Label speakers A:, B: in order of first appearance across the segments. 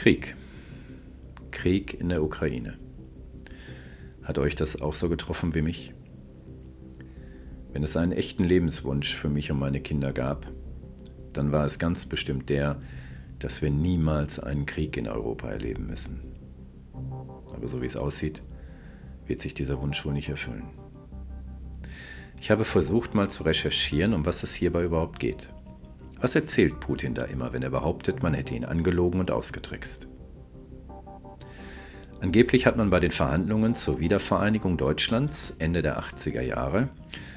A: Krieg. Krieg in der Ukraine. Hat euch das auch so getroffen wie mich? Wenn es einen echten Lebenswunsch für mich und meine Kinder gab, dann war es ganz bestimmt der, dass wir niemals einen Krieg in Europa erleben müssen. Aber so wie es aussieht, wird sich dieser Wunsch wohl nicht erfüllen. Ich habe versucht mal zu recherchieren, um was es hierbei überhaupt geht. Was erzählt Putin da immer, wenn er behauptet, man hätte ihn angelogen und ausgetrickst? Angeblich hat man bei den Verhandlungen zur Wiedervereinigung Deutschlands Ende der 80er Jahre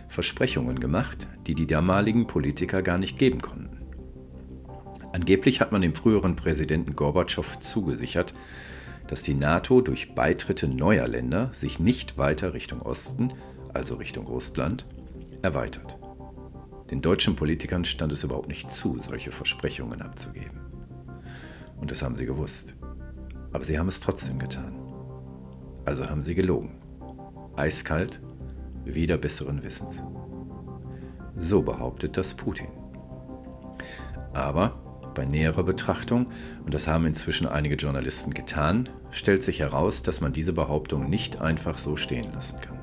A: Versprechungen gemacht, die die damaligen Politiker gar nicht geben konnten. Angeblich hat man dem früheren Präsidenten Gorbatschow zugesichert, dass die NATO durch Beitritte neuer Länder sich nicht weiter Richtung Osten, also Richtung Russland, erweitert. Den deutschen Politikern stand es überhaupt nicht zu, solche Versprechungen abzugeben. Und das haben sie gewusst. Aber sie haben es trotzdem getan. Also haben sie gelogen. Eiskalt, wieder besseren Wissens. So behauptet das Putin. Aber bei näherer Betrachtung, und das haben inzwischen einige Journalisten getan, stellt sich heraus, dass man diese Behauptung nicht einfach so stehen lassen kann.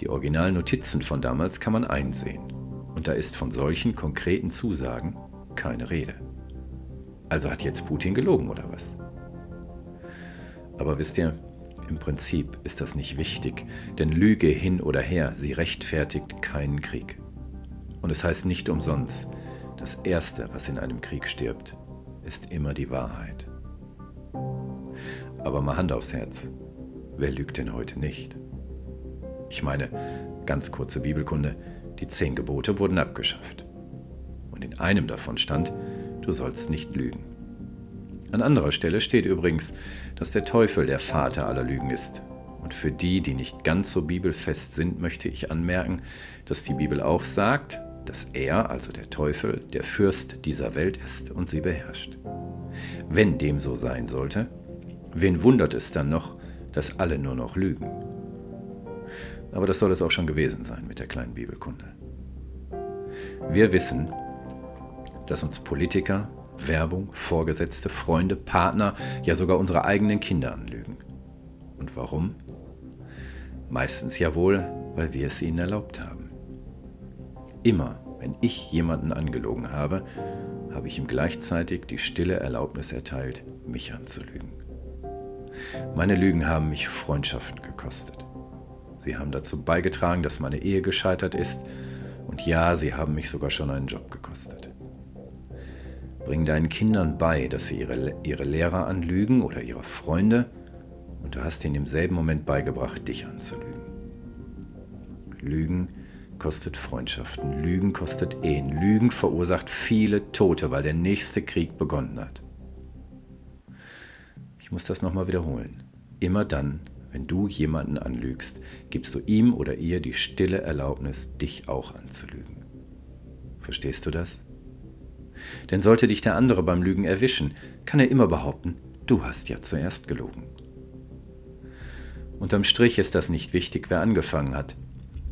A: Die originalen Notizen von damals kann man einsehen, und da ist von solchen konkreten Zusagen keine Rede. Also hat jetzt Putin gelogen oder was? Aber wisst ihr, im Prinzip ist das nicht wichtig, denn Lüge hin oder her, sie rechtfertigt keinen Krieg. Und es heißt nicht umsonst, das Erste, was in einem Krieg stirbt, ist immer die Wahrheit. Aber mal Hand aufs Herz, wer lügt denn heute nicht? Ich meine, ganz kurze Bibelkunde, die zehn Gebote wurden abgeschafft. Und in einem davon stand, du sollst nicht lügen. An anderer Stelle steht übrigens, dass der Teufel der Vater aller Lügen ist. Und für die, die nicht ganz so bibelfest sind, möchte ich anmerken, dass die Bibel auch sagt, dass er, also der Teufel, der Fürst dieser Welt ist und sie beherrscht. Wenn dem so sein sollte, wen wundert es dann noch, dass alle nur noch lügen? Aber das soll es auch schon gewesen sein mit der kleinen Bibelkunde. Wir wissen, dass uns Politiker, Werbung, Vorgesetzte, Freunde, Partner, ja sogar unsere eigenen Kinder anlügen. Und warum? Meistens ja wohl, weil wir es ihnen erlaubt haben. Immer, wenn ich jemanden angelogen habe, habe ich ihm gleichzeitig die stille Erlaubnis erteilt, mich anzulügen. Meine Lügen haben mich Freundschaften gekostet. Sie haben dazu beigetragen, dass meine Ehe gescheitert ist und ja, sie haben mich sogar schon einen Job gekostet. Bring deinen Kindern bei, dass sie ihre, ihre Lehrer anlügen oder ihre Freunde und du hast ihnen im selben Moment beigebracht, dich anzulügen. Lügen kostet Freundschaften, Lügen kostet Ehen, Lügen verursacht viele Tote, weil der nächste Krieg begonnen hat. Ich muss das nochmal wiederholen. Immer dann, wenn du jemanden anlügst, gibst du ihm oder ihr die stille Erlaubnis, dich auch anzulügen. Verstehst du das? Denn sollte dich der andere beim Lügen erwischen, kann er immer behaupten, du hast ja zuerst gelogen. Unterm Strich ist das nicht wichtig, wer angefangen hat.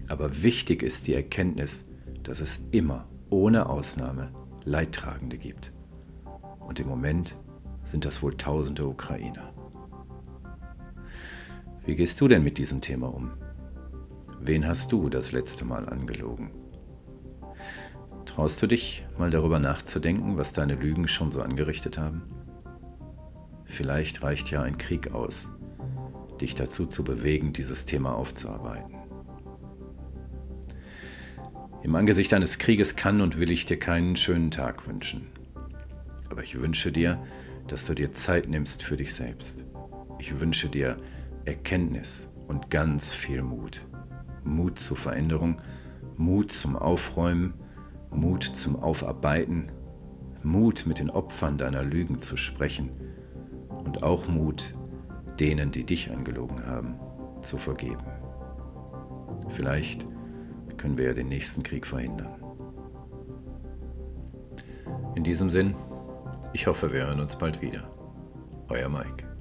A: Aber wichtig ist die Erkenntnis, dass es immer, ohne Ausnahme, Leidtragende gibt. Und im Moment sind das wohl tausende Ukrainer. Wie gehst du denn mit diesem Thema um? Wen hast du das letzte Mal angelogen? Traust du dich, mal darüber nachzudenken, was deine Lügen schon so angerichtet haben? Vielleicht reicht ja ein Krieg aus, dich dazu zu bewegen, dieses Thema aufzuarbeiten. Im Angesicht eines Krieges kann und will ich dir keinen schönen Tag wünschen. Aber ich wünsche dir, dass du dir Zeit nimmst für dich selbst. Ich wünsche dir Erkenntnis und ganz viel Mut. Mut zur Veränderung, Mut zum Aufräumen, Mut zum Aufarbeiten, Mut mit den Opfern deiner Lügen zu sprechen und auch Mut, denen, die dich angelogen haben, zu vergeben. Vielleicht können wir ja den nächsten Krieg verhindern. In diesem Sinn, ich hoffe, wir hören uns bald wieder. Euer Mike.